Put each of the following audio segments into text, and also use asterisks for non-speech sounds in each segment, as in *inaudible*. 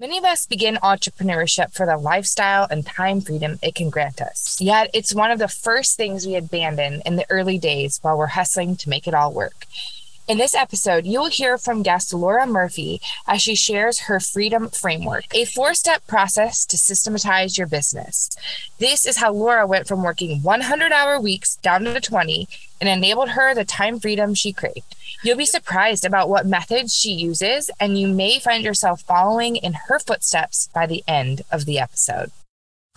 Many of us begin entrepreneurship for the lifestyle and time freedom it can grant us. Yet, it's one of the first things we abandon in the early days while we're hustling to make it all work. In this episode, you will hear from guest Laura Murphy as she shares her Freedom Framework, a four step process to systematize your business. This is how Laura went from working 100 hour weeks down to 20 and enabled her the time freedom she craved. You'll be surprised about what methods she uses, and you may find yourself following in her footsteps by the end of the episode.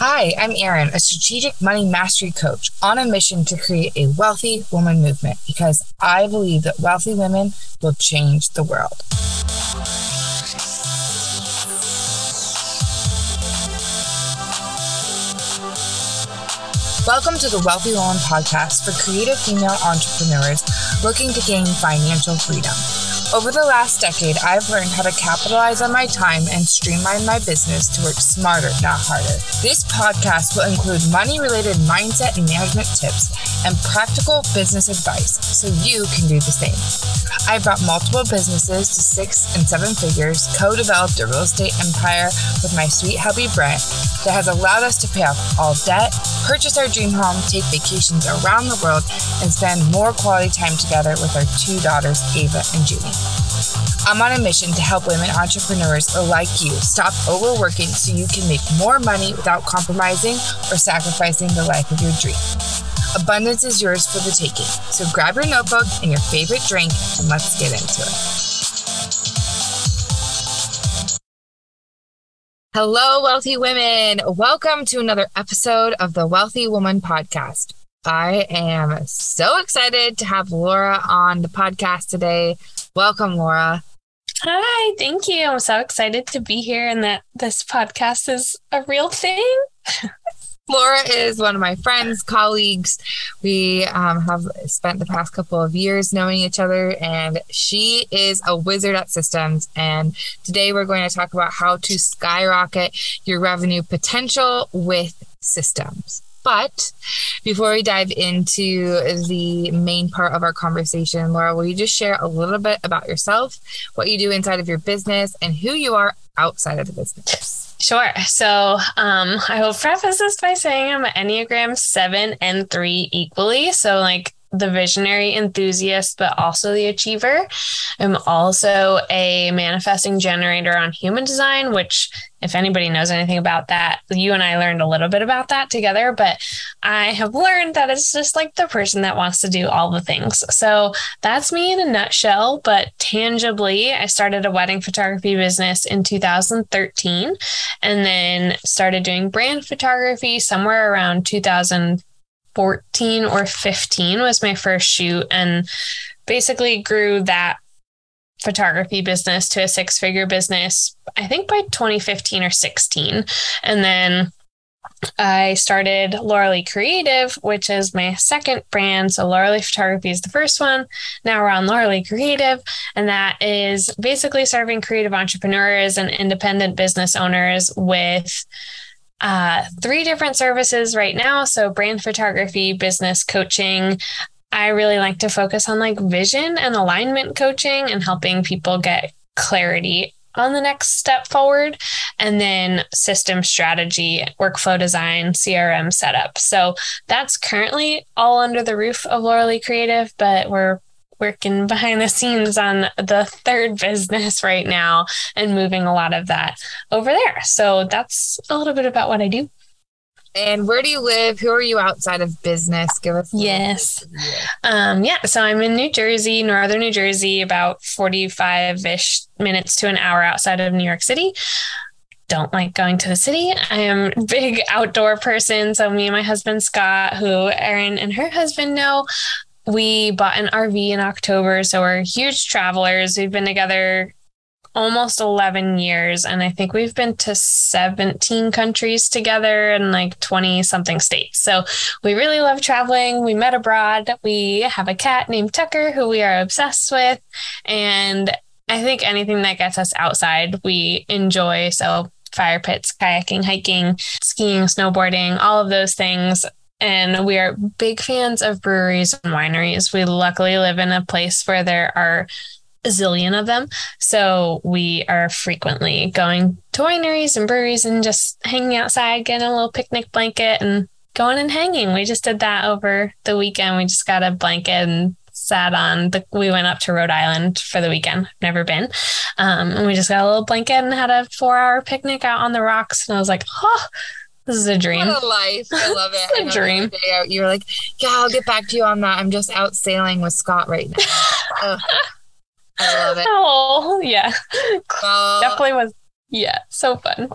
Hi, I'm Erinn, a strategic money mastery coach on a mission to create a wealthy woman movement because I believe that wealthy women will change the world. Welcome to the Wealthy Woman podcast for creative female entrepreneurs looking to gain financial freedom. Over the last decade, I've learned how to capitalize on my time and streamline my business to work smarter, not harder. This podcast will include money related mindset and management tips and practical business advice so you can do the same. I've brought multiple businesses to six and seven figures, co developed a real estate empire with my sweet hubby Brent that has allowed us to pay off all debt, purchase our dream home, take vacations around the world, and spend more quality time together with our two daughters, Ava and Julie. I'm on a mission to help women entrepreneurs like you stop overworking so you can make more money without compromising or sacrificing the life of your dream. Abundance is yours for the taking. So grab your notebook and your favorite drink and let's get into it. Hello, wealthy women. Welcome to another episode of the Wealthy Woman Podcast. I am so excited to have Laura on the podcast today. Welcome, Laura. Hi, thank you. I'm so excited to be here and that this podcast is a real thing. *laughs* Laura is one of my friends, colleagues. We um, have spent the past couple of years knowing each other, and she is a wizard at systems. And today we're going to talk about how to skyrocket your revenue potential with systems. But before we dive into the main part of our conversation, Laura, will you just share a little bit about yourself, what you do inside of your business, and who you are outside of the business? Sure. So um, I will preface this by saying I'm an Enneagram 7 and 3 equally. So, like, the visionary enthusiast, but also the achiever. I'm also a manifesting generator on human design, which, if anybody knows anything about that, you and I learned a little bit about that together. But I have learned that it's just like the person that wants to do all the things. So that's me in a nutshell. But tangibly, I started a wedding photography business in 2013 and then started doing brand photography somewhere around 2000. 14 or 15 was my first shoot and basically grew that photography business to a six figure business, I think by 2015 or 16. And then I started Laura Creative, which is my second brand. So Laura Photography is the first one. Now we're on Laura Creative, and that is basically serving creative entrepreneurs and independent business owners with uh, three different services right now. So, brand photography, business coaching. I really like to focus on like vision and alignment coaching and helping people get clarity on the next step forward and then system strategy workflow design crm setup so that's currently all under the roof of laura lee creative but we're working behind the scenes on the third business right now and moving a lot of that over there. So that's a little bit about what I do. And where do you live? Who are you outside of business? Give us. yes. Um, yeah. So I'm in New Jersey, northern New Jersey, about 45 ish minutes to an hour outside of New York City. Don't like going to the city. I am a big *laughs* outdoor person. So me and my husband Scott, who Erinn and her husband know, we bought an RV in October. So we're huge travelers. We've been together almost 11 years. And I think we've been to 17 countries together and like 20 something states. So we really love traveling. We met abroad. We have a cat named Tucker who we are obsessed with. And I think anything that gets us outside, we enjoy. So fire pits, kayaking, hiking, skiing, snowboarding, all of those things and we are big fans of breweries and wineries. We luckily live in a place where there are a zillion of them. So we are frequently going to wineries and breweries and just hanging outside, getting a little picnic blanket and going and hanging. We just did that over the weekend. We just got a blanket and sat on the we went up to Rhode Island for the weekend. Never been. Um, and we just got a little blanket and had a four hour picnic out on the rocks. And I was like, oh, this is a dream. What a life. I love *laughs* it. a dream. Out, You were like, yeah, I'll get back to you on that. I'm just out sailing with Scott right now. *laughs* I love it. Oh, yeah. Well, Definitely was, yeah, so fun.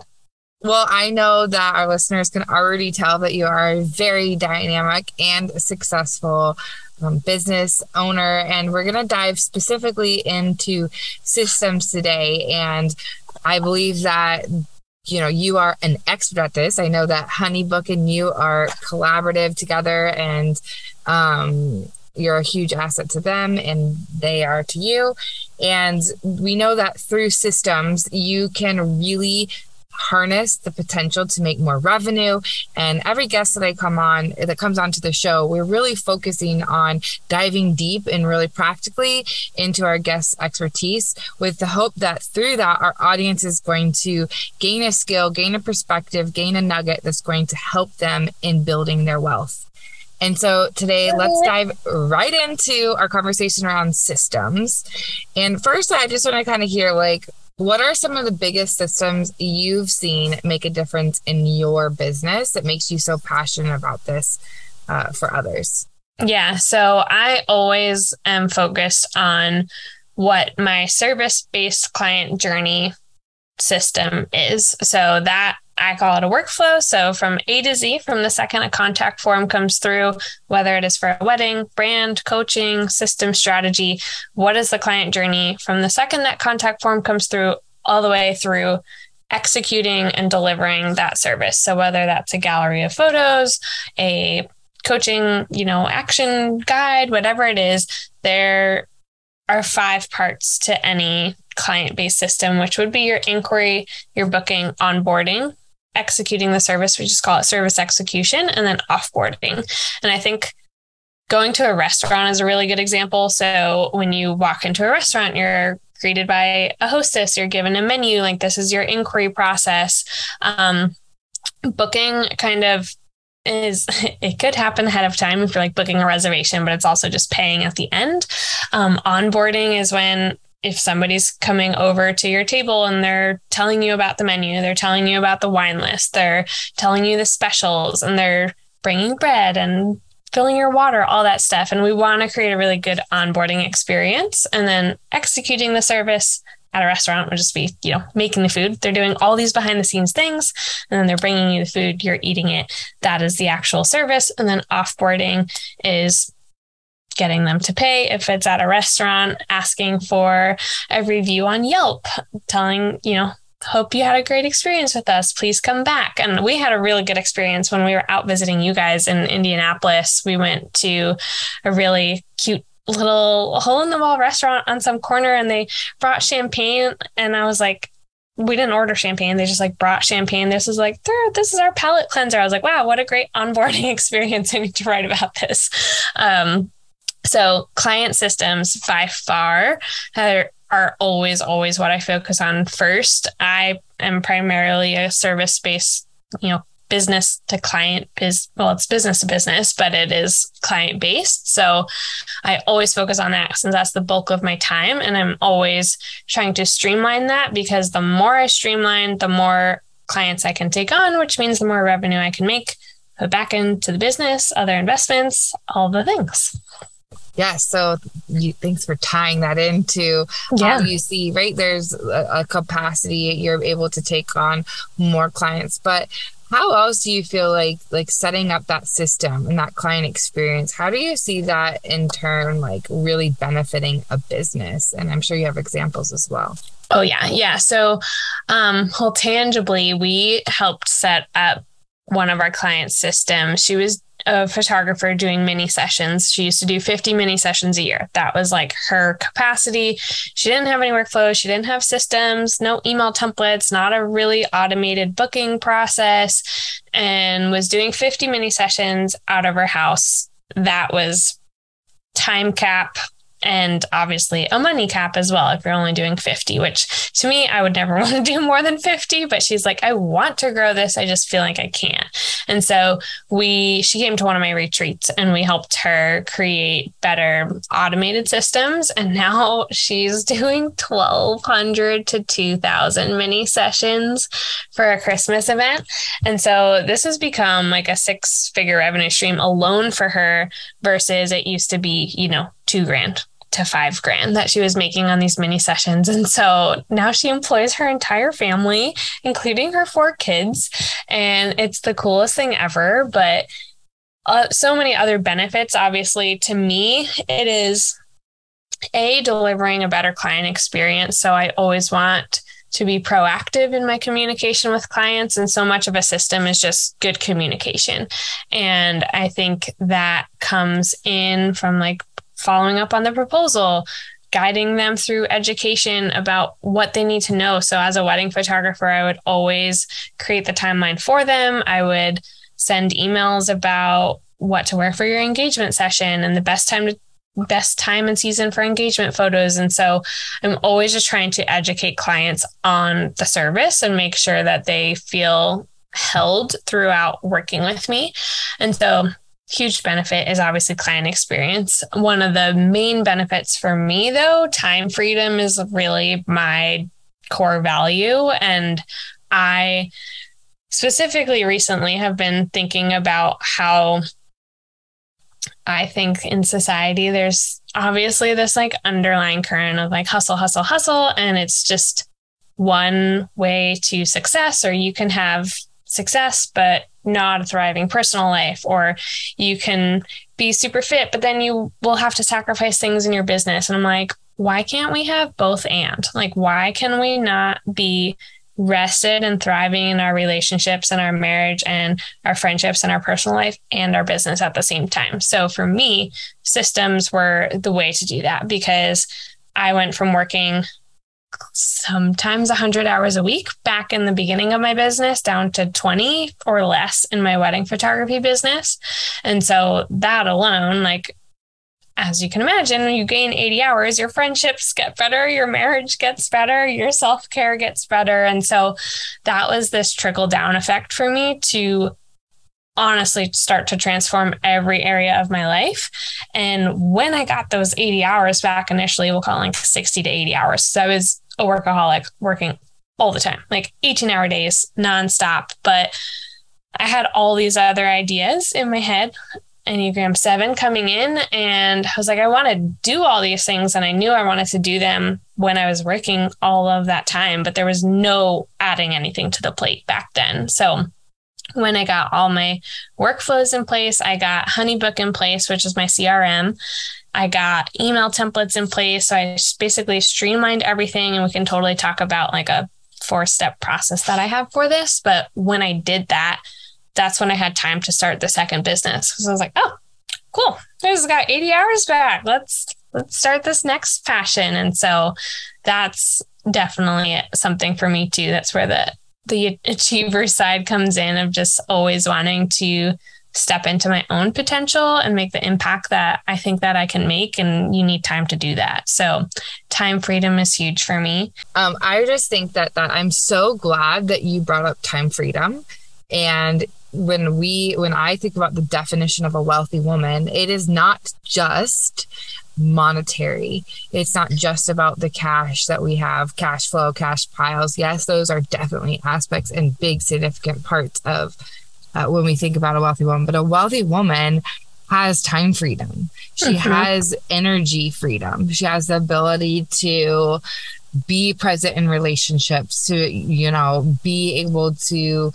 Well, I know that our listeners can already tell that you are a very dynamic and successful um, business owner. And we're going to dive specifically into systems today. And I believe that you know you are an expert at this. I know that honeybook and you are collaborative together and um, you're a huge asset to them and they are to you. And we know that through systems you can really harness the potential to make more revenue. And every guest that I come on that comes onto the show, we're really focusing on diving deep and really practically into our guests' expertise with the hope that through that our audience is going to gain a skill, gain a perspective, gain a nugget that's going to help them in building their wealth. And so today, let's dive right into our conversation around systems. And first, I just want to kind of hear like, what are some of the biggest systems you've seen make a difference in your business that makes you so passionate about this uh, for others? Yeah. So I always am focused on what my service based client journey system is. So that I call it a workflow. So from A to Z, from the second a contact form comes through, whether it is for a wedding, brand, coaching, system strategy, what is the client journey from the second that contact form comes through all the way through executing and delivering that service. So whether that's a gallery of photos, a coaching, you know, action guide, whatever it is, there are five parts to any client based system, which would be your inquiry, your booking, onboarding, executing the service, we just call it service execution, and then offboarding. And I think going to a restaurant is a really good example. So when you walk into a restaurant, you're greeted by a hostess, you're given a menu, like this is your inquiry process. Um, booking kind of is *laughs* it could happen ahead of time if you're like booking a reservation, but it's also just paying at the end. Um, onboarding is when if somebody's coming over to your table and they're telling you about the menu, they're telling you about the wine list, they're telling you the specials, and they're bringing bread and filling your water, all that stuff. And we want to create a really good onboarding experience. And then executing the service at a restaurant would just be, you know, making the food. They're doing all these behind the scenes things and then they're bringing you the food, you're eating it. That is the actual service. And then offboarding is getting them to pay if it's at a restaurant, asking for a review on Yelp, telling, you know, hope you had a great experience with us. Please come back. And we had a really good experience when we were out visiting you guys in Indianapolis. We went to a really cute little hole in the wall restaurant on some corner and they brought champagne. And I was like, we didn't order champagne. They just like brought champagne. This is like, this is our palate cleanser. I was like, wow, what a great *laughs* onboarding *laughs* experience. I need to write about this. Um, so client systems by far are, are always, always what I focus on first. I am primarily a service based, you know, business to client is well it's business to business but it is client based so i always focus on that since that's the bulk of my time and i'm always trying to streamline that because the more i streamline the more clients i can take on which means the more revenue i can make put back into the business other investments all the things yeah so you, thanks for tying that into yeah. how you see right there's a, a capacity you're able to take on more clients but how else do you feel like like setting up that system and that client experience? How do you see that in turn like really benefiting a business? And i'm sure you have examples as well. Oh yeah yeah. So um well tangibly we helped set up one of our client systems. She was a photographer doing mini sessions. She used to do 50 mini sessions a year. That was like her capacity. She didn't have any workflow. She didn't have systems, no email templates, not a really automated booking process, and was doing 50 mini sessions out of her house. That was time cap and obviously a money cap as well if you're only doing 50 which to me i would never *laughs* want to do more than 50 but she's like i want to grow this i just feel like i can't. And so we she came to one of my retreats and we helped her create better automated systems and now *laughs* she's doing 1200 to 2000 mini sessions for a christmas event. And so this has become like a six figure revenue stream alone for her versus it used to be you know two grand to five grand that she was making on these mini sessions. And so now she employs her entire family, including her four kids. And it's the coolest thing ever. But uh, so many other benefits. Obviously, to me, it is a delivering a better client experience. So I always want to be proactive in my communication with clients. And so much of a system is just good communication. And I think that comes in from like following up on the proposal, guiding them through education about what they need to know. So, as a wedding photographer, I would always create the timeline for them. I would send emails about what to wear for your engagement session and the best time to best time and season for engagement photos and so i'm always just trying to educate clients on the service and make sure that they feel held throughout working with me and so huge benefit is obviously client experience. One of the main benefits for me, though, time freedom is really my core value. And I specifically recently have been thinking about how I think in society there's obviously this like underlying current of like hustle, hustle, hustle. And it's just one way to success, or you can have success, but not a thriving personal life, or you can be super fit, but then you will have to sacrifice things in your business. And I'm like, why can't we have both and? Like, why can we not be rested and thriving in our relationships and our marriage and our friendships and our personal life and our business at the same time? So for me, systems were the way to do that because I went from working sometimes 100 hours a week back in the beginning of my business down to 20 or less in my wedding photography business. And so that alone, like, as you can imagine, when you gain 80 hours, your friendships get better, your marriage gets better, your self care gets better. And so that was this trickle down effect for me to honestly start to transform every area of my life. And when I got those 80 hours back initially, we'll call it like 60 to 80 hours. So I was a workaholic working all the time, like 18 hour days nonstop. But I had all these other ideas in my head. Enneagram 7 coming in, and I was like, I want to do all these things. And I knew I wanted to do them when I was working all of that time, but there was no adding anything to the plate back then. So when I got all my workflows in place, I got Honeybook in place, which is my CRM. I got email templates in place. So I basically streamlined everything, and we can totally talk about like a four step process that I have for this. But when I did that, that's when I had time to start the second business. So I was like, oh, cool. I just got 80 hours back. Let's let's start this next passion. And so that's definitely something for me too. That's where the the achiever side comes in of just always wanting to step into my own potential and make the impact that I think that I can make and you need time to do that. So time freedom is huge for me. Um, I just think that that I'm so glad that you brought up time freedom and when we when I think about the definition of a wealthy woman, it is not just monetary. It's not just about the cash that we have, cash flow, cash piles. Yes, those are definitely aspects and big significant parts of uh, when we think about a wealthy woman. But a wealthy woman has time freedom. She mm-hmm. has energy freedom. She has the ability to be present in relationships, to, you know, be able to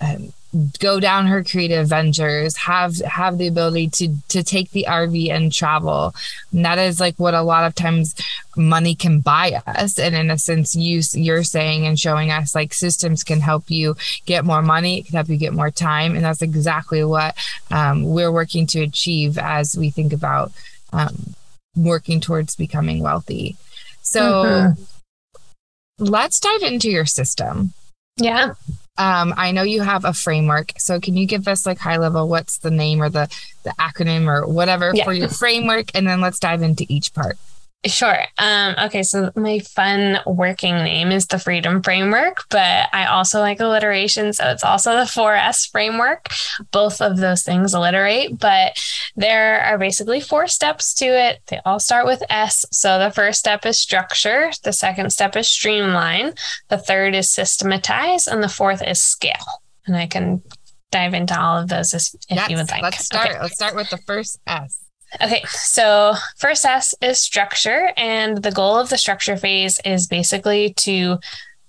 um, go down her creative ventures have have the ability to to take the rv and travel. And that is like what a lot of times money can buy us. And in a sense you you're saying and showing us like systems can help you get more money. It can help you get more time. And that's exactly what um, we're working to achieve as we think about um, working towards becoming wealthy. So mm-hmm. let's dive into your system. Yeah um, I know you have a framework. So can you give us like high level what's the name or the the acronym or whatever yeah. for your framework and then let's dive into each part. Sure. Um, okay, so my fun working name is the Freedom Framework, but I also like alliteration, so it's also the 4S framework. Both of those things alliterate, but there are basically four steps to it. They all start with S. So the first step is structure, the second step is streamline, the third is systematize, and the fourth is scale. And I can dive into all of those if, yes, you would like. Let's start. Okay. Let's start with the first S. Okay, so first S is structure, and the goal of the structure phase is basically to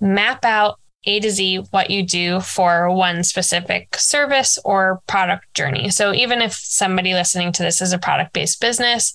map out A to Z what you do for one specific service or product journey. So even if somebody listening to this is a product based business,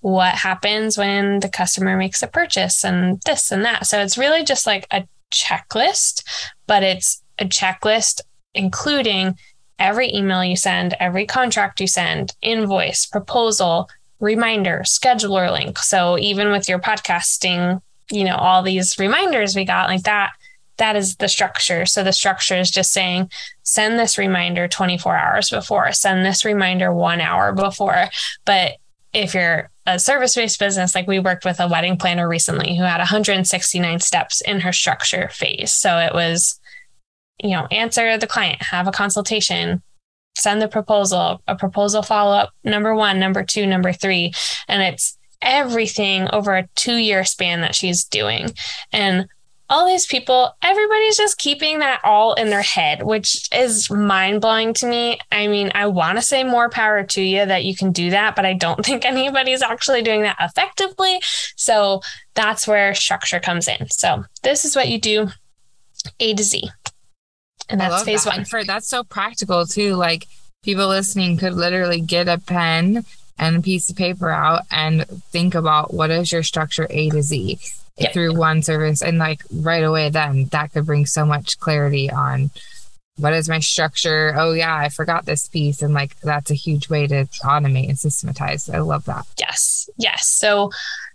what happens when the customer makes a purchase and this and that. So it's really just like a checklist, but it's a checklist including every email you send, every contract you send, invoice, proposal, reminder, scheduler link. So even with your podcasting, you know, all these reminders we got like that, that is the structure. So the structure is just saying, send this reminder 24 hours before, send this reminder one hour before. But if you're a service based business, like we worked with a wedding planner recently who had 169 steps in her structure phase. So it was you know, answer the client, have a consultation, send the proposal, a proposal follow up, number one, number two, number three. And it's everything over a two year span that she's doing. And all these people, everybody's just keeping that all in their head, which is mind blowing to me. I mean, I want to say more power to you that you can do that, but I don't *laughs* think anybody's actually doing that effectively. So that's where structure comes in. So this is what you do A to Z and that's phase that. one. For that's so practical too. Like people listening could literally get a pen and a piece of paper out and think about what is your structure A to Z yep. through one service, and like right away, then that could bring so much clarity on what is my structure. Oh yeah, I forgot this piece, and like that's a huge way to automate and systematize. I love that. Yes, yes. So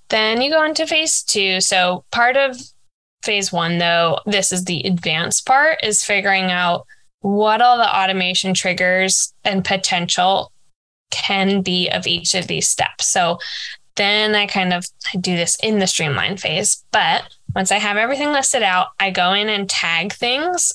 then you go into phase two. So part of phase one, though, this is the advanced part, is figuring out what all the automation triggers and potential can be of each of these steps. So then I kind of do this in the streamline phase. But once I have everything listed out, I go in and tag things.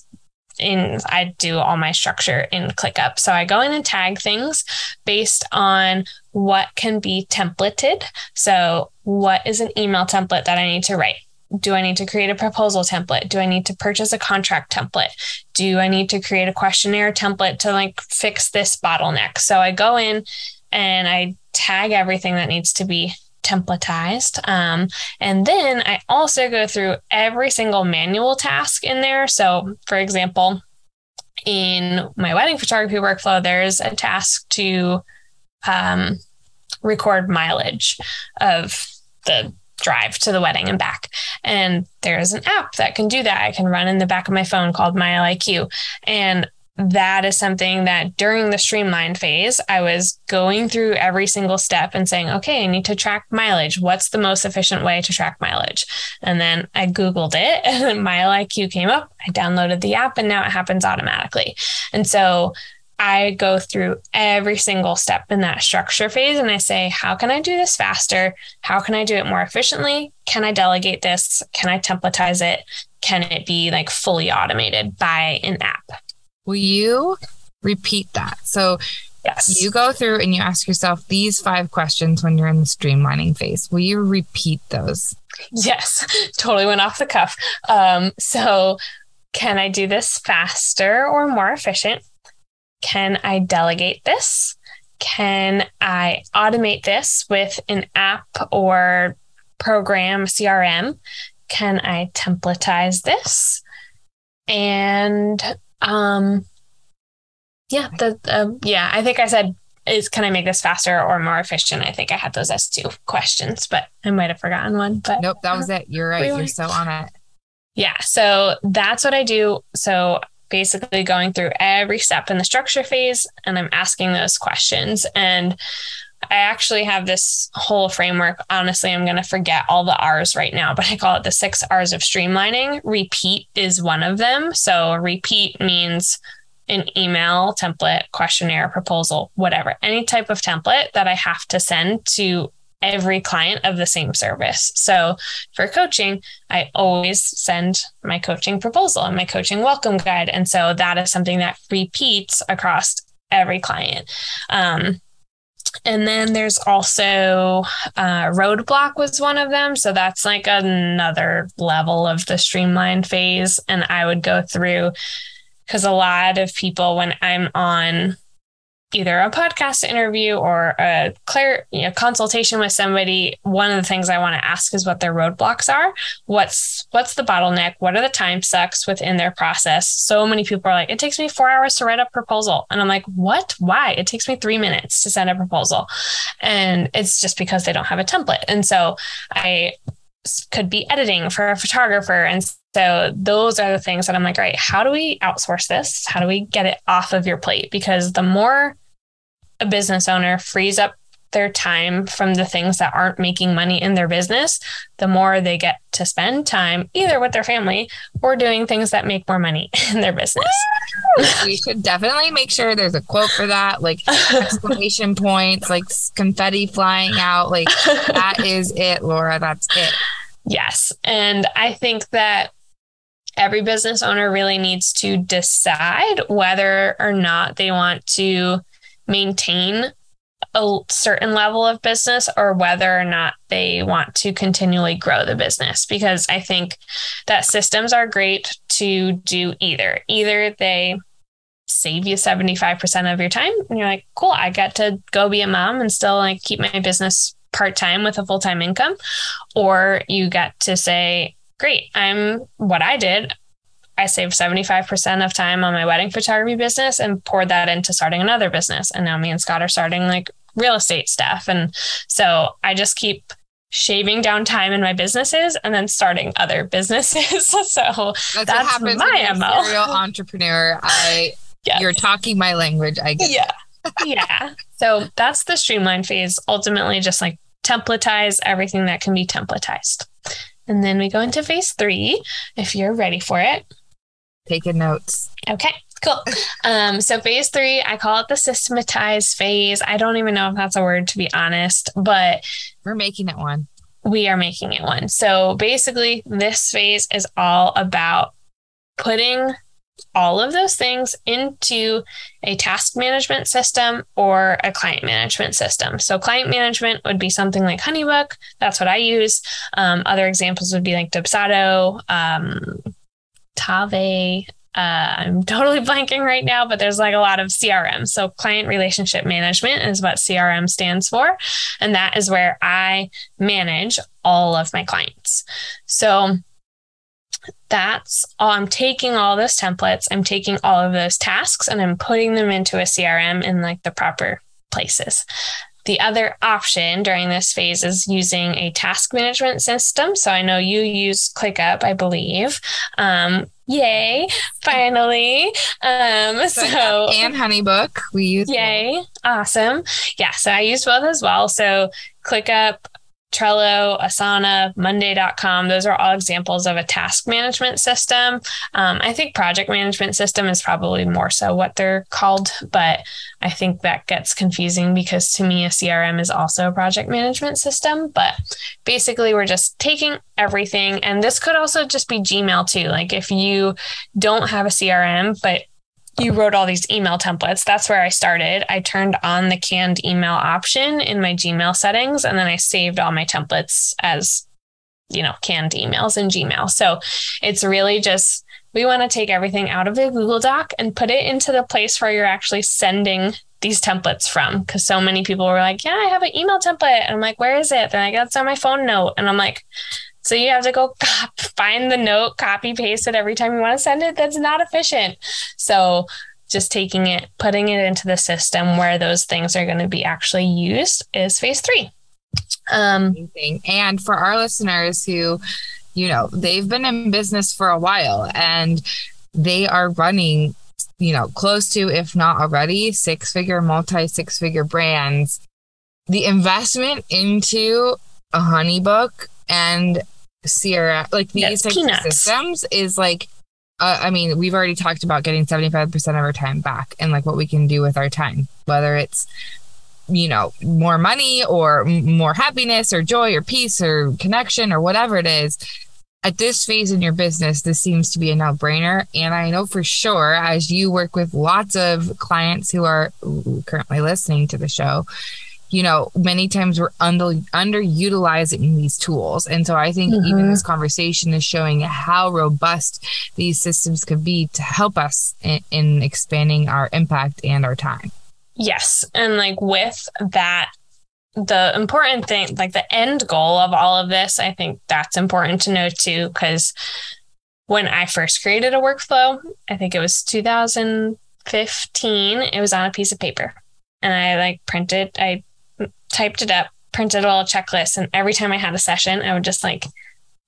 In I do all my structure in ClickUp. So I go in and tag things based on what can be templated. So what is an email template that I need to write? Do I need to create a proposal template? Do I need to purchase a contract template? Do I need to create a questionnaire template to like fix this bottleneck? So I go in and I tag everything that needs to be templatized. Um, and then I also go through every single manual task in there. So, for example, in my wedding photography workflow, there's a task to um, record mileage of the drive to the wedding and back. And there's an app that can do that. I can run in the back of my phone called MileIQ. And that is something that during the streamline phase, I was going through every single step and saying, okay, I need to track mileage. What's the most efficient way to track mileage? And then I Googled it *laughs* and MileIQ came up. I downloaded the app and now it happens automatically. And so I go through every single step in that structure phase and I say, how can I do this faster? How can I do it more efficiently? Can I delegate this? Can I templatize it? Can it be like fully automated by an app? Will you repeat that? So, yes, you go through and you ask yourself these five questions when you're in the streamlining phase. Will you repeat those? Yes, *laughs* totally went off the cuff. Um, so, can I do this faster or more efficient? Can I delegate this? Can I automate this with an app or program, CRM? Can I templatize this? And um, yeah, the uh, yeah, I think I said is can I make this faster or more efficient? I think I had those as two questions, but I might have forgotten one. But nope, that was it. You're right. You're so on it. Yeah, so that's what I do. So basically going through every step in the structure phase and I'm asking those questions. And I actually have this whole framework. Honestly, I'm going to forget all the R's right now, but I call it the six R's of streamlining. Repeat is one of them. So, repeat means an email, template, questionnaire, proposal, whatever, any type of template that I have to send to every client of the same service. So for coaching, I always send my coaching proposal and my coaching welcome guide. And so that is something that repeats across every client. Um, and then there's also uh, roadblock was one of them. So that's like another level of the streamlined phase. And I would go through because a lot of people, when I'm on either a podcast interview or a clear you know, consultation with somebody one of the things i want to ask is what their roadblocks are. What's what's the bottleneck? What are the time sucks within their process? So many people are like it takes me four hours to write a proposal. And i'm like what? Why? It takes me three minutes to send a proposal. And it's just because they don't have a template. And so i could be editing for a photographer and so those are the things that I'm like, right, how do we outsource this? How do we get it off of your plate? Because the more a business owner frees up their time from the things that aren't making money in their business, the more they get to spend time either with their family or doing things that make more money *laughs* in their business. we should definitely make sure there's a quote for that, like *laughs* exclamation points, like confetti flying out. Like that *laughs* is it, Laura. That's it. Yes. And I think that every business owner really needs to decide whether or not they want to maintain a certain level of business or whether or not they want to continually grow the business because I think that systems are great to do either. Either they save you 75% of your time and you're like, cool, I get to go be a mom and still like keep my business part time with a full time income. Or you get to say, great. I'm what I did. I saved 75% of time on my wedding photography business and poured that into starting another business. And now me and Scott are starting like real estate stuff. And so I just keep shaving down time in my businesses and then starting other *laughs* businesses. *laughs* so that's, what happens. that's my MO. Serial *laughs* entrepreneur. I yes. you're talking my language. I get yeah. yeah. So that's the streamline phase. Ultimately, just like templatize everything that can be templatized. And then we go into phase three, if you're ready for it. Taking notes. Okay, cool. Um, so phase three, I call it the systematized phase. I don't even know if that's a word to be honest, but we're making it one. We are making it one. So basically, this phase is all about putting all of those things into a task management system or a client management system. So, client management would be something like Honeybook. That's what I use. Um, other examples would be like Dubsado, um, Tave. Uh, I'm totally *laughs* blanking right now, but there's like a lot of CRM. So, client relationship management is what CRM stands for. And that is where I manage all of my clients. So, that's all I'm taking all those templates, I'm taking all of those tasks and I'm putting them into a CRM in like the proper places. The other option during this phase is using a task management system. So I know you use ClickUp, I believe. Um, yay, finally. Um, so and Honeybook, we use. Yay, awesome. Yeah, so I use both as well. So ClickUp, Trello, Asana, Monday.com, those are all examples of a task management system. Um, I think project management system is probably more so what they're called, but I think that gets confusing because to me, a CRM is also a project management system. But basically, we're just taking everything, and this could also just be Gmail too. Like if you don't have a CRM, but you wrote all these email templates. That's where I started. I turned on the canned email option in my Gmail settings, and then I saved all my templates as, you know, canned emails in Gmail. So it's really just, we want to take everything out of the Google Doc and put it into the place where you're actually sending these templates from. Cause so many people were like, yeah, I have an email template. And I'm like, where is it? They're like, that's on my phone note. And I'm like, so you have to go *laughs* find the note, copy paste it every time you want to send it. That's not efficient. So just taking it, putting it into the system where those things are going to be actually used is phase three. Um, and for our listeners who, you know, they've been in business for a while and they are running, you know, close to, if not already, six figure, multi six figure brands the investment into a honeybook and CRM, like these systems, is like. Uh, I mean, we've already talked about getting 75% of our time back and like what we can do with our time, whether it's you know, more money or more happiness or joy or peace or connection or whatever it is. At this phase in your business, this seems to be a no brainer. And I know for sure, as you work with lots of clients who are currently listening to the show, you know, many times we're under underutilizing these tools. And so I think mm-hmm. even this conversation is showing how robust these systems could be to help us in, in expanding our impact and our time. Yes. And like with that, the important thing, like the end goal of all of this, I think that's important to know too, because when I first created a workflow, I think it was 2015, it was on a piece of paper. And I like printed, I typed it up, printed a little checklist. And every time I had a session, I would just like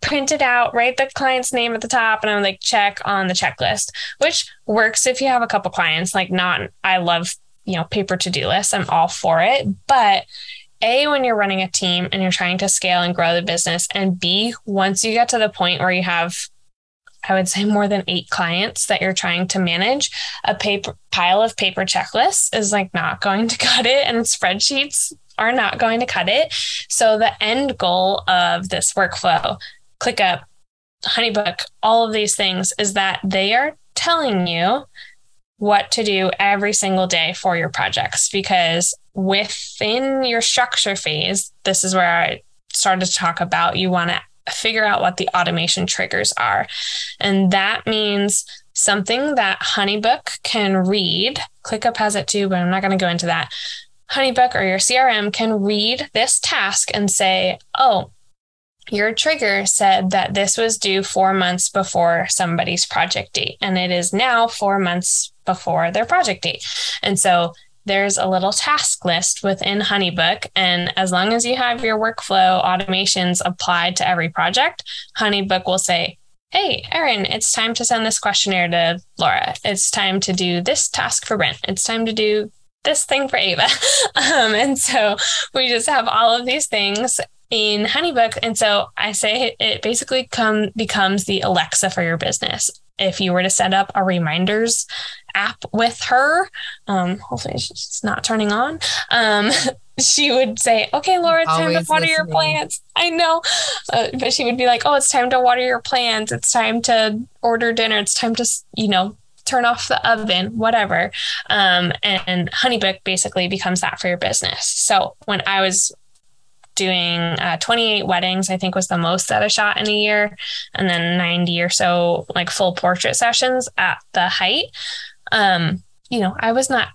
print it out, write the client's name at the top, and I would like check on the checklist, which works if you have a couple clients. Like, not, I love you know, paper to-do lists. I'm all for it. But A, when you're running a team and you're trying to scale and grow the business, and B, once you get to the point where you have I would say more than eight clients that you're trying to manage, a paper pile of paper checklists is like not going to *laughs* cut it, and spreadsheets are not going to cut it. So the end goal of this workflow, ClickUp, Honeybook, all of these things is that they are telling you what to do every single day for your projects because within your structure phase, this is where I started to talk about you want to figure out what the automation triggers are. And that means something that Honeybook can read. ClickUp has it too, but I'm not going to go into that. Honeybook or your CRM can read this task and say, oh, your trigger said that this was due four months before somebody's project date, and it is now four months before their project date. And so there's a little task list within Honeybook. And as long as you have your workflow automations applied to every project, Honeybook will say, Hey, Erinn, it's time to send this questionnaire to Laura. It's time to do this task for Brent. It's time to do this thing for Ava. *laughs* Um, and so we just have all of these things in Honeybook. And so I say it basically come becomes the Alexa for your business. If you were to set up a reminders app with her, um, hopefully she's not turning on. Um, *laughs* she would say, "Okay, Laura, it's time to water listening. your plants." I know, uh, but she would be like, "Oh, it's time to water your plants. It's time to order dinner. It's time to, you know." Turn off the oven, whatever. Um, and Honeybook basically becomes that for your business. So when I was doing uh, 28 weddings, I think was the most that I shot in a year, and then 90 or so like full portrait sessions at the height. Um, you know, I was not.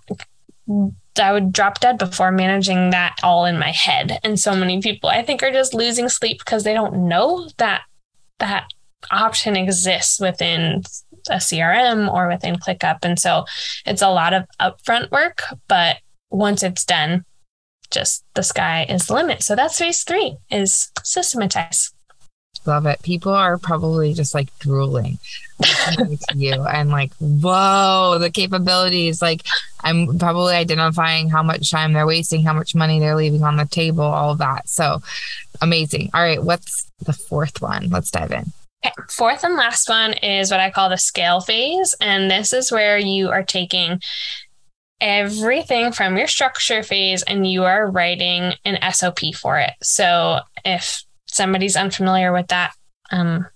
I would drop dead before managing that all in my head. And so many people I think are just losing sleep because they don't know that that option exists within a CRM or within ClickUp. And so it's a lot of upfront work, but once it's done, just the sky is the limit. So that's phase three is systematize. Love it. People are probably just like drooling to you *laughs* and like, whoa, the capabilities. Like, I'm probably identifying how much time they're wasting, how much money they're leaving on the table, all of that. So amazing. All right. What's the fourth one? Let's dive in. Fourth and last one is what I call the scale phase. And this is where you are taking everything from your structure phase and you are writing an SOP for it. So if somebody's unfamiliar with that um,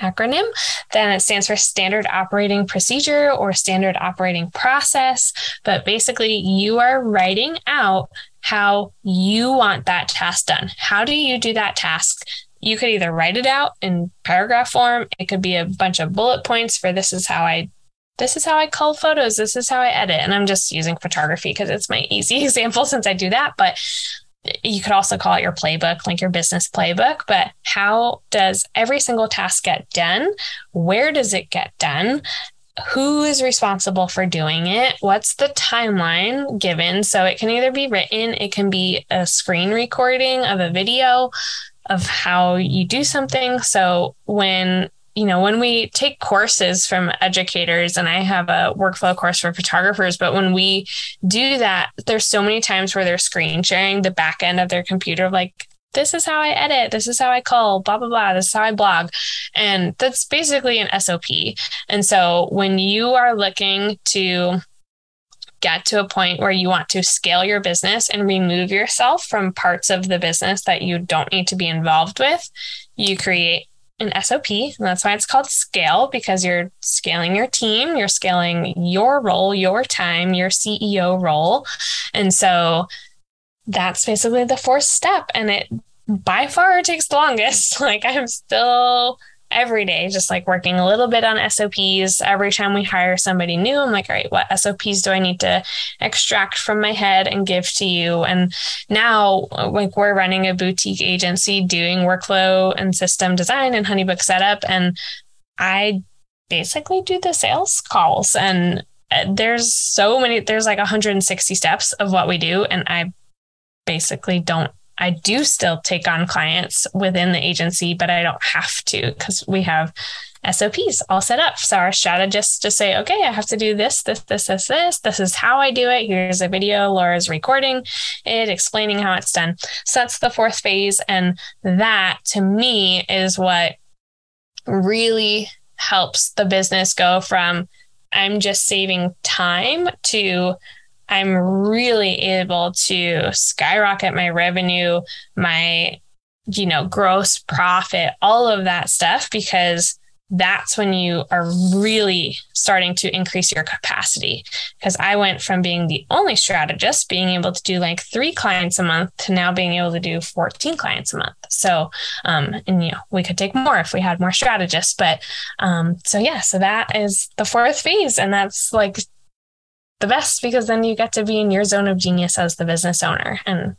acronym, then it stands for Standard Operating Procedure or Standard Operating Process. But basically, you are writing out how you want that task done. How do you do that task? You could either write it out in paragraph form, it could be a bunch of bullet points for this is how I this is how I cull photos. This is how I edit. And I'm just using photography because it's my easy *laughs* example since I do that. But you could also call it your playbook, like your business playbook. But how does every single task get done? Where does it get done? Who is responsible for doing it? What's the timeline given? So it can either be written, it can be a screen recording of a video of how you do something. So when you know, when we take courses from educators, and I have a workflow course for photographers, but when we do that, there's so many times where they're screen sharing the back end of their computer, like, this is how I edit, this is how I call, blah, blah, blah, this is how I blog. And that's basically an SOP. And so when you are looking to get to a point where you want to scale your business and remove yourself from parts of the business that you don't need to be involved with, you create an SOP. And that's why it's called scale because you're scaling your team, you're scaling your role, your time, your CEO role. And so that's basically the fourth step. And it by far takes the longest. *laughs* Like I'm still every day, just like working a little bit on SOPs. Every time we hire somebody new, I'm like, all right, what SOPs do I need to extract from my head and give to you? And now, like, we're running a boutique agency doing workflow and system design and Honeybook setup. And I basically do the sales calls. And uh, there's so many, there's like 160 steps of what we do. And I basically don't I do still take on clients within the agency, but I don't have to because we have SOPs all set up. So our strategists just say, okay, I have to do this, this, this, this, this. This is how I do it. Here's a video. Laura's recording it, explaining how it's done. So that's the fourth phase. And that to me is what really helps the business go from I'm just saving time to I'm really able to skyrocket my revenue, my, you know, gross profit, all of that stuff, because that's when you are really starting to increase your capacity. Because I went from being the only strategist, being able to do like three clients a month, to now being able to do 14 clients a month. So, um, and you know, we could take more if we had more strategists. But um, so yeah, so that is the fourth phase. And that's like the best because then you get to be in your zone of genius as the business owner and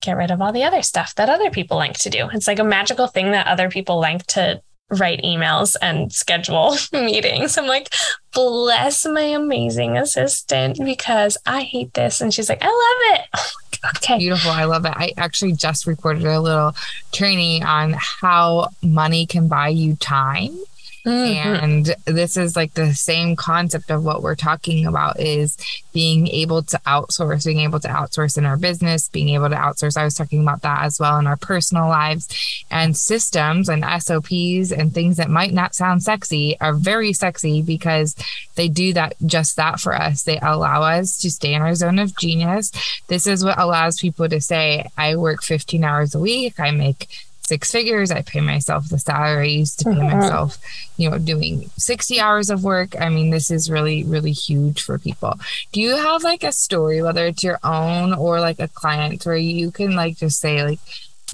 get rid of all the other stuff that other people like to do. It's like a magical thing that other people like to write emails and schedule *laughs* meetings. I'm like, bless my amazing assistant because I hate this. And she's like, I love it. *laughs* okay. Beautiful. I love it. I actually just recorded a little training on how money can buy you time Mm-hmm. And this is like the same concept of what we're talking about is being able to outsource, being able to outsource in our business, being able to outsource. I was talking about that as well in our personal lives and systems and SOPs and things that might not sound sexy are very sexy because they do that just that for us. They allow us to stay in our zone of genius. This is what allows people to say, I work 15 hours a week. I make six figures. I pay myself the salary. I used to pay mm-hmm. myself, you know, doing 60 hours of work. I mean, this is really, really huge for people. Do you have like a story, whether it's your own or like a client, where you can like just say, like,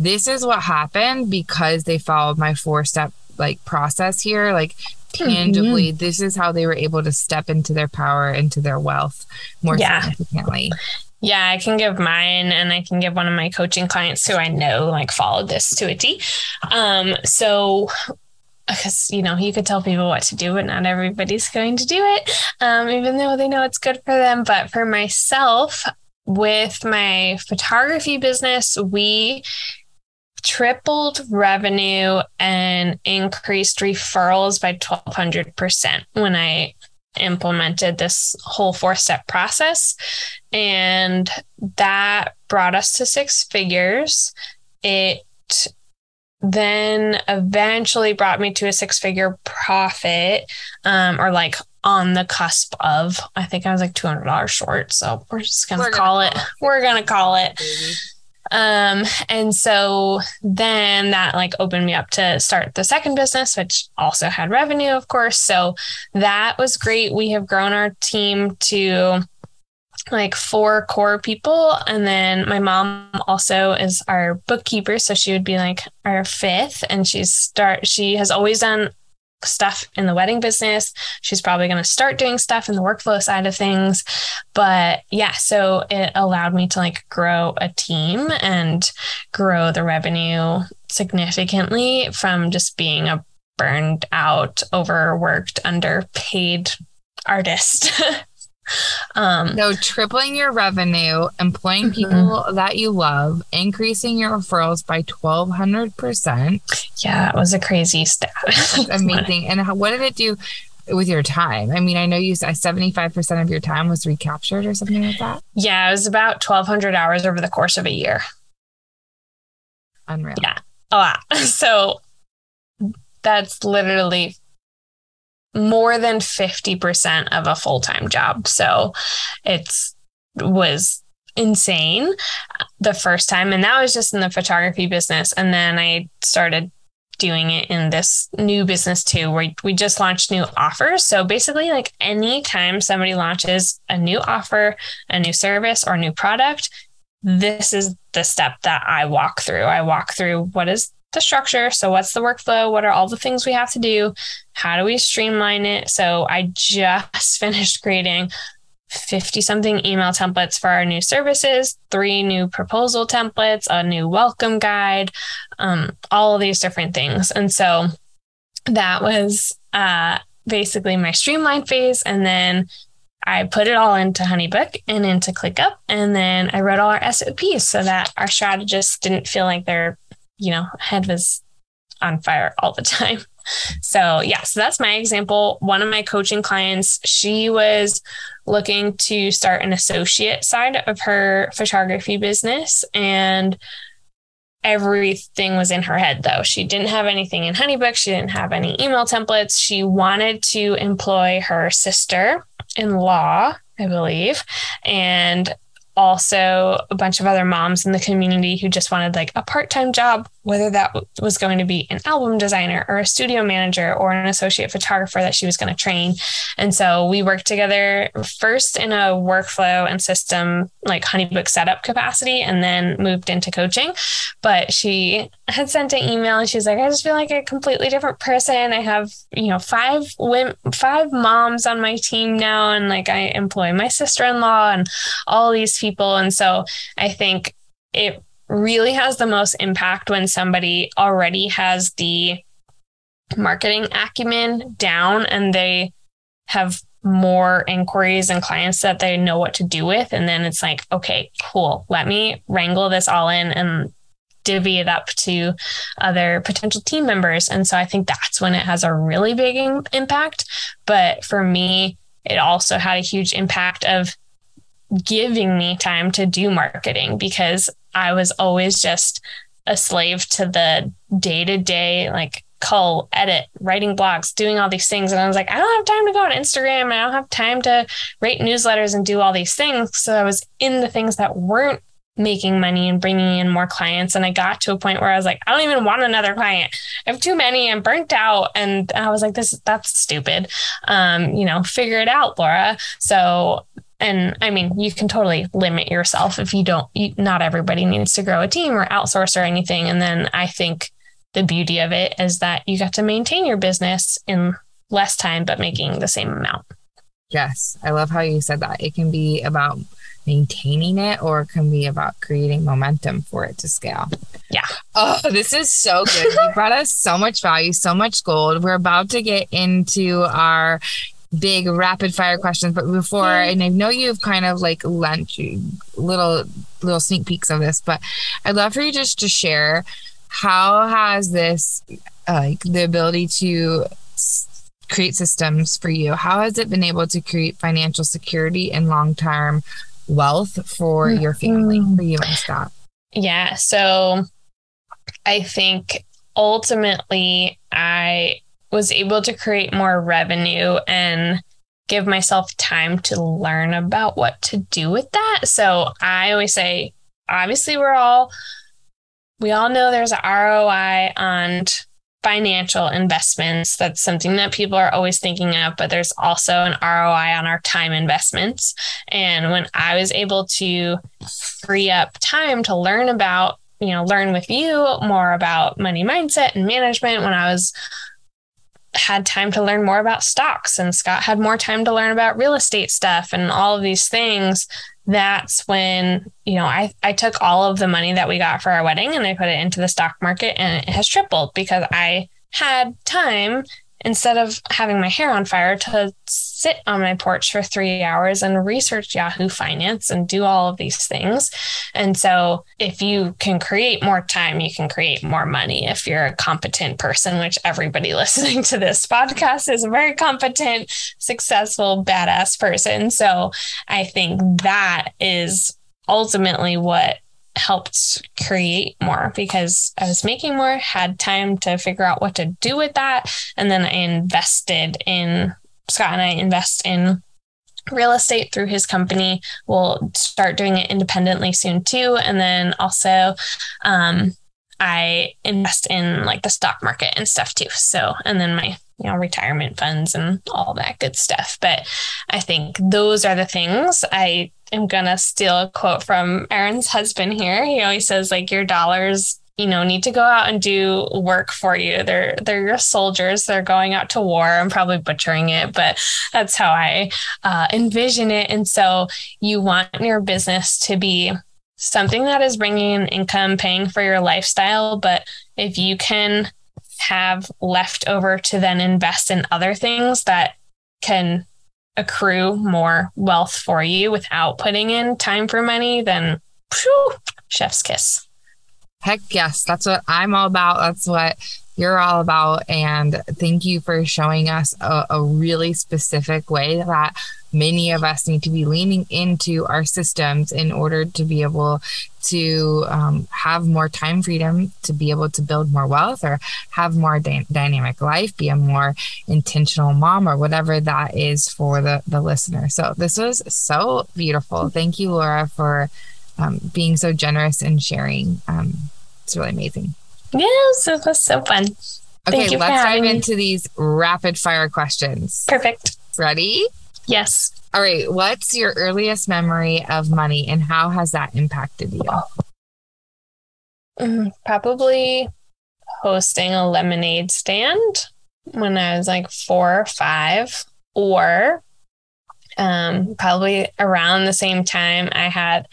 this is what happened because they followed my four step like process here? Like, tangibly, mm-hmm. this is how they were able to step into their power, into their wealth more yeah. significantly. Yeah, I can give mine and I can give one of my coaching clients who I know like followed this to a T. Um, so because you know you could tell people what to do but not everybody's going to do it um, even though they know it's good for them but for myself with my photography business we tripled revenue and increased referrals by 1200% when i implemented this whole four step process. And that brought us to six figures. It then eventually brought me to a six figure profit um, or like on the cusp of i think i was like $200 short so we're just gonna we're call it *laughs* we're gonna call it baby. Um, and so then that like opened me up to start the second business, which also had revenue, of course. So that was great. We have grown our team to like four core people and then my mom also is our bookkeeper so she would be like our fifth and she's start she has always done stuff in the wedding business. She's probably going to start doing stuff in the workflow side of things. But yeah, so it allowed me to like grow a team and grow the revenue significantly from just being a burned out, overworked, underpaid artist. *laughs* Um, so tripling your revenue, employing mm-hmm. people that you love, increasing your referrals by twelve hundred percent. Yeah, it was a crazy stat. *laughs* amazing. and how, what did it do with your time? I mean, I know you said seventy five percent of your time was recaptured or something like that. Yeah, it was about twelve hundred hours over the course of a year. Unreal. Yeah, a lot. *laughs* So that's literally more than 50% of a full-time job. So it's was insane the first time. And that was just in the photography business. And then I started doing it in this new business too where we just launched new offers. So basically like anytime somebody launches a new offer a new service or new product this is the step that I walk through. I walk through what is the structure. So, what's the workflow? What are all the things we have to do? How do we streamline it? So, I just *laughs* finished creating 50 something email templates for our new services, three new proposal templates, a new welcome guide, um, all of these different things. And so, that was uh, basically my streamline phase. And then I put it all into Honeybook and into ClickUp. And then I wrote all our SOPs so that our strategists didn't feel like they're you know, head was on fire all the *laughs* time. So, yeah, so that's my example. One of my coaching clients, she was looking to start an associate side of her photography business and everything was in her head though. She didn't have anything in Honeybook, she didn't have any email templates. She wanted to employ her sister in law, I believe, and also a bunch of other moms in the community who just wanted like a part-time job whether that was going to be an album designer or a studio manager or an associate photographer that she was going to train. And so we worked together first in a workflow and system like Honeybook setup capacity and then moved into coaching. But she had sent an email and she's like, I just feel like a completely different person. I have, you know, five women, five moms on my team now. And like I employ my sister in law and all these people. And so I think it really has the most impact when somebody already has the marketing acumen down and they have more inquiries and clients that they know what to do with. And then it's like, okay, cool. Let me wrangle this all in and divvy it up to other potential team members. And so I think that's when it has a really big impact. But for me, it also had a huge impact of giving me time to do marketing because I was always just a slave to the day to day, like call, edit, writing blogs, doing all these things. And I was like, I don't have time to go on Instagram. I don't have time to write newsletters and do all these things. So I was in the things that weren't making money and bringing in more clients. And I got to a point where I was like, I don't even want another client. I have too many. I'm burnt out. And I was like, this, that's stupid. Um, you know, figure it out, Laura. So and I mean, you can totally limit yourself if you don't, you, not everybody needs to grow a team or outsource or anything. And then I think the beauty of it is that you get to maintain your business in less time, but making the same amount. Yes. I love how you said that. It can be about maintaining it or it can be about creating momentum for it to scale. Yeah. Oh, this is so good. you brought us so much value, so much gold. We're about to get into our big rapid fire questions. But before, and I know you've kind of like lent you little little sneak peeks of this, but I'd love for you just to share how has this uh, like the ability to create systems for you how has it been able to create financial security and long-term wealth for your family for you and scott yeah so i think ultimately i was able to create more revenue and give myself time to learn about what to do with that. So I always say, obviously, we're all, we all know there's an ROI on financial investments. That's something that people are always thinking of, but there's also an ROI on our time investments. And when I was able to free up time to learn about, you know, learn with you more about money mindset and management when I was had time to learn more about stocks and Scott had more time to learn about real estate stuff and all of these things that's when you know I I took all of the money that we got for our wedding and I put it into the stock market and it has tripled because I had time instead of having my hair on fire to sit on my porch for three hours and research Yahoo Finance and do all of these things. And so, if you can create more time, you can create more money if you're a competent person, which everybody *laughs* listening to this podcast is a very competent, successful, badass person. So, I think that is ultimately what helped create more because I was making more, had time to figure out what to do with that. And then I invested in Scott and I invest in real estate through his company. We'll start doing it independently soon too. And then also, um, I invest in like the stock market and stuff too. So, and then my you know retirement funds and all that good stuff. But I think those are the things I am gonna steal a quote from Erinn's husband here. He always says like your dollars you know need to go out and do work for you. They're they're your soldiers. They're going out to war. I'm probably butchering it but that's how i uh, envision it. And so you want your business to be something that is bringing in income paying for your lifestyle. But if you can have left over to then invest in other things that can accrue more wealth for you without putting in time for money, then chef's kiss. Heck yes, that's what I'm all about. That's what you're all about. And thank you for showing us a, a, really specific way that many of us need to be leaning into our systems in order to be able to um, have more time freedom, to be able to build more wealth or have more dy- dynamic life, be a more intentional mom or whatever that is for the, the listener. So this was so beautiful. Thank you, Laura, for um, being so generous and sharing. Um, it's really amazing. Yes, it was so fun. Okay, let's dive into these rapid fire questions. Perfect. Ready? Yes. All right. What's your earliest memory of money and how has that impacted you? Mm, probably hosting a lemonade stand when I was like four or five, or um, probably around the same time I had,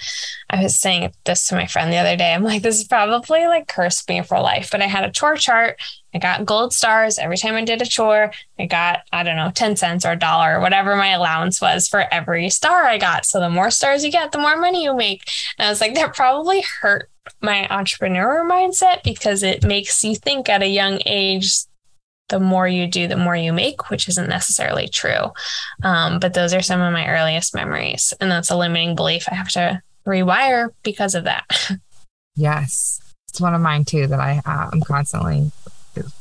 I was saying this to my friend the other day. I'm like, this is probably like cursed me for life, but I had a chore chart. I got gold stars every time I did a chore. I got, I don't know, 10 cents or a dollar or whatever my allowance was for every star I got. So the more stars you get, the more money you make. And I was like, that probably hurt my entrepreneur mindset because it makes you think at a young age the more you do, the more you make, which isn't necessarily true. Um, but those are some of my earliest memories. And that's a limiting belief I have to rewire because of that. *laughs* Yes. It's one of mine too that I, uh, I'm constantly,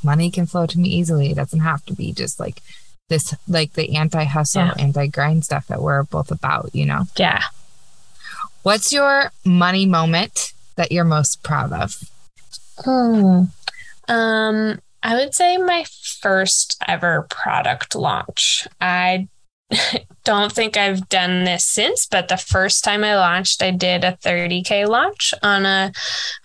money can flow to me easily. It doesn't have to be just like this, like the anti hustle, yeah. anti grind stuff that we're both about, you know? Yeah. What's your money moment that you're most proud of? Hmm. Um, I would say my first ever product launch. I *laughs* don't think I've done this since, but the first time I launched, I did a 30K launch on a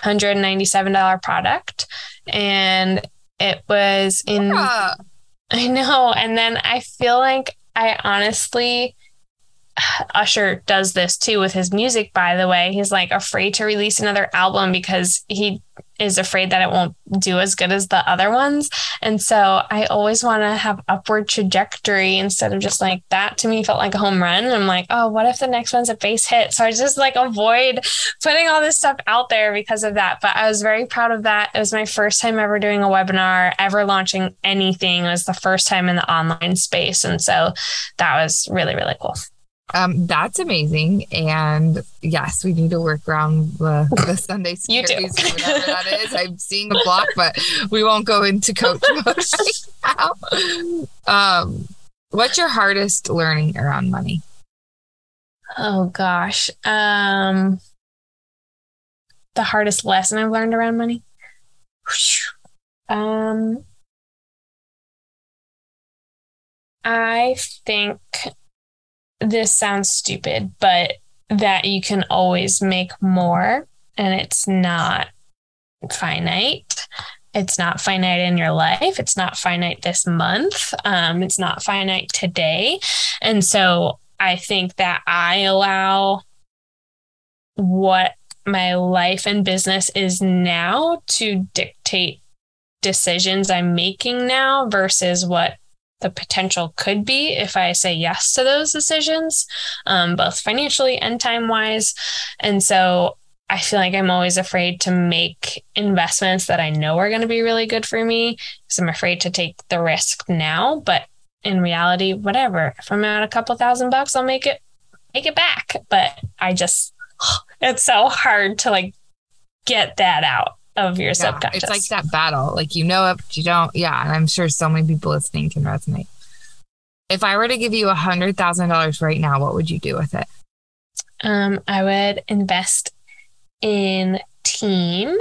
$197 product. And it was in, yeah. *laughs* I know. And then I feel like I honestly, *sighs* Usher does this too with his music, by the way. He's like afraid to release another album because he is afraid that it won't do as good as the other ones. And so I always want to have upward trajectory instead of just like that to me felt like a home run. I'm like, oh, what if the next one's a base hit? So I just like avoid putting all this stuff out there because of that. But I was very proud of that. It was my first time ever doing a webinar, ever launching anything. It was the first time in the online space. And so that was really, really cool. Um, that's amazing. And yes, we need to work around the, the Sunday *laughs* securities or whatever that is. I'm seeing a block, but we won't go into coach *laughs* mode right now. Um, what's your hardest learning around money? Oh gosh. Um, the hardest lesson I've learned around money. Um, I think this sounds stupid, but that you can always make more and it's not finite. It's not finite in your life. It's not finite this month. Um, it's not finite today. And so I think that I allow what my life and business is now to dictate decisions I'm making now versus what the potential could be if I say yes to those decisions, um, both financially and time wise. And so I feel like I'm always afraid to make investments that I know are going to be really good for me because I'm afraid to take the risk now. But in reality, whatever. If I'm at a couple thousand bucks, I'll make it make it back. But I just *sighs* it's so hard to like get that out of your yeah, subconscious. It's like that battle. Like you know it, but you don't. Yeah. And I'm sure so many people listening can resonate. If I were to give you a hundred thousand dollars right now, what would you do with it? Um, I would invest in team.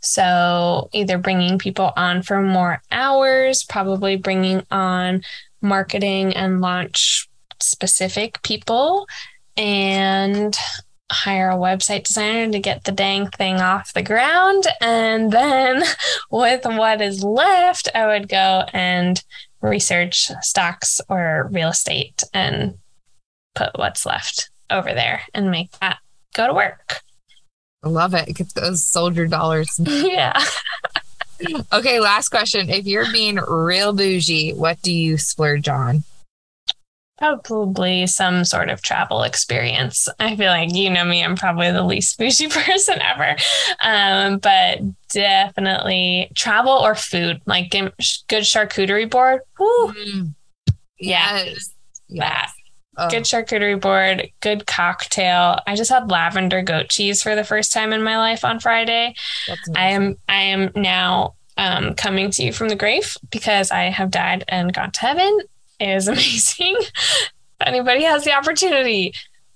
So either bringing people on for more hours, probably bringing on marketing and launch specific people, and hire a website designer to get the dang thing off the ground. And then *laughs* with what is left, I would go and research stocks or real estate and put what's left over there and make that go to work. I love it. Get those soldier dollars. *laughs* *laughs* yeah. okay, last question. If you're being real bougie, what do you splurge on? Probably some sort of travel experience. I feel like you know me, I'm probably the least bougie *laughs* person ever. Um, but definitely travel or food, like good charcuterie board. Woo. Mm. Yes. That. Oh. Good charcuterie board, good cocktail. I just had lavender goat cheese for the first time in my life on Friday. I am I am now um, coming to you from the grave because I have died and gone to heaven is *laughs* amazing. if anybody has the opportunity,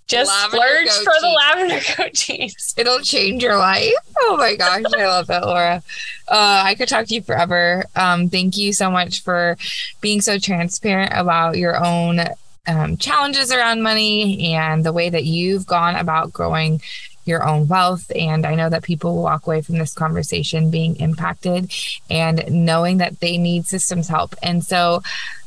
just splurge for the lavender *laughs* goat cheese. It'll change your life. Oh my gosh, I love that, Laura. Uh, I could talk to you forever. Um, thank you so much for being so transparent about your own um, challenges around money and the way that you've gone about growing your own wealth. And I know that people will walk away from this conversation being impacted and knowing that they need systems help. And so,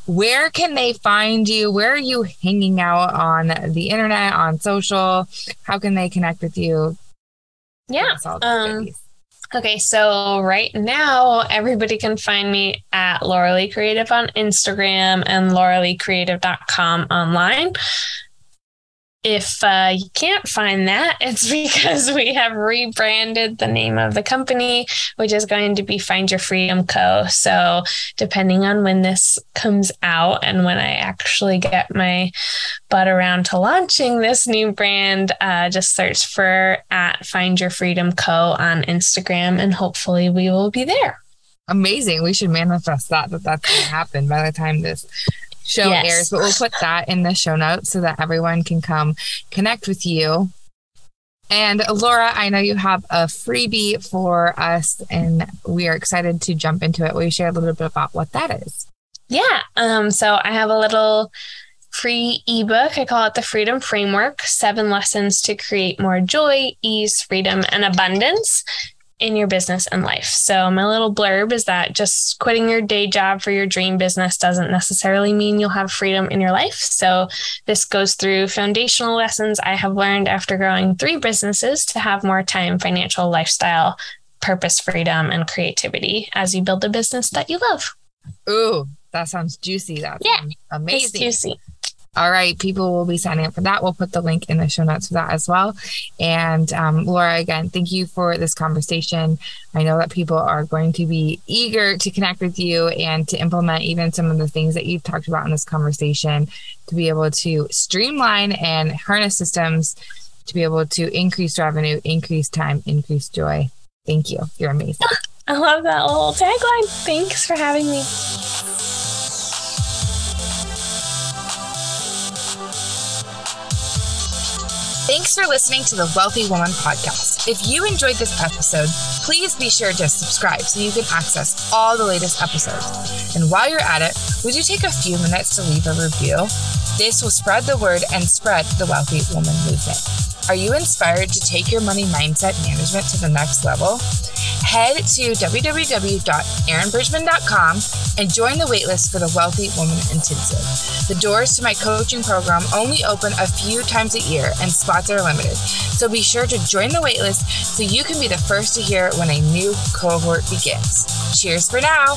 where can they find you? Where are you hanging out on the internet, on social? How can they connect with you? Yeah. Um, okay, so right now everybody can find me at Laura Lee Creative on Instagram and lauraleecreative.com online if uh, you can't find that, it's *laughs* because we have rebranded the name of the company, which is going to be Find Your Freedom Co. So, depending on when this comes out and when I actually get my butt around to launching this new brand, uh, just search for at Find Your Freedom Co. on Instagram, and hopefully we will be there. Amazing. We should manifest that that that's going to happen by the time this show yes. airs, but we'll put that in the show notes so that everyone can come connect with you. And Laura, I know you have a freebie for us, and we are excited to jump into it. Will you share a little bit about what that is? Yeah. Um, so I have a little free ebook. I call it the Freedom Framework Seven Lessons to Create More Joy, Ease, Freedom, and Abundance in your business and life. So, my little blurb is that just quitting your day job for your dream business doesn't necessarily mean you'll have freedom in your life. So, this goes through foundational lessons I have learned after growing three businesses to have more time, financial, lifestyle, purpose, freedom, and creativity as you build a business that you love. Ooh, that sounds juicy. That's yeah, amazing. juicy. All right, people will be signing up for that. We'll put the link in the show notes for that as well. And um, Laura, again, thank you for this conversation. I know that people are going to be eager to connect with you and to implement even some of the things that you've talked about in this conversation to be able to streamline and harness systems to be able to increase revenue, increase time, increase joy. Thank you. You're amazing. I love that little tagline. Thanks for having me. Thanks for listening to the Wealthy Woman Podcast. If you enjoyed this episode, please be sure to subscribe so you can access all the latest episodes. And while you're at it, would you take a few minutes to leave a review? This will spread the word and spread the wealthy woman movement. Are you inspired to take your money mindset management to the next level? Head to www.erinnbridgman.com and join the waitlist for the Wealthy Woman Intensive. The doors to my coaching program only open a few times a year and spots are limited. So be sure to join the waitlist so you can be the first to hear when a new cohort begins. Cheers for now!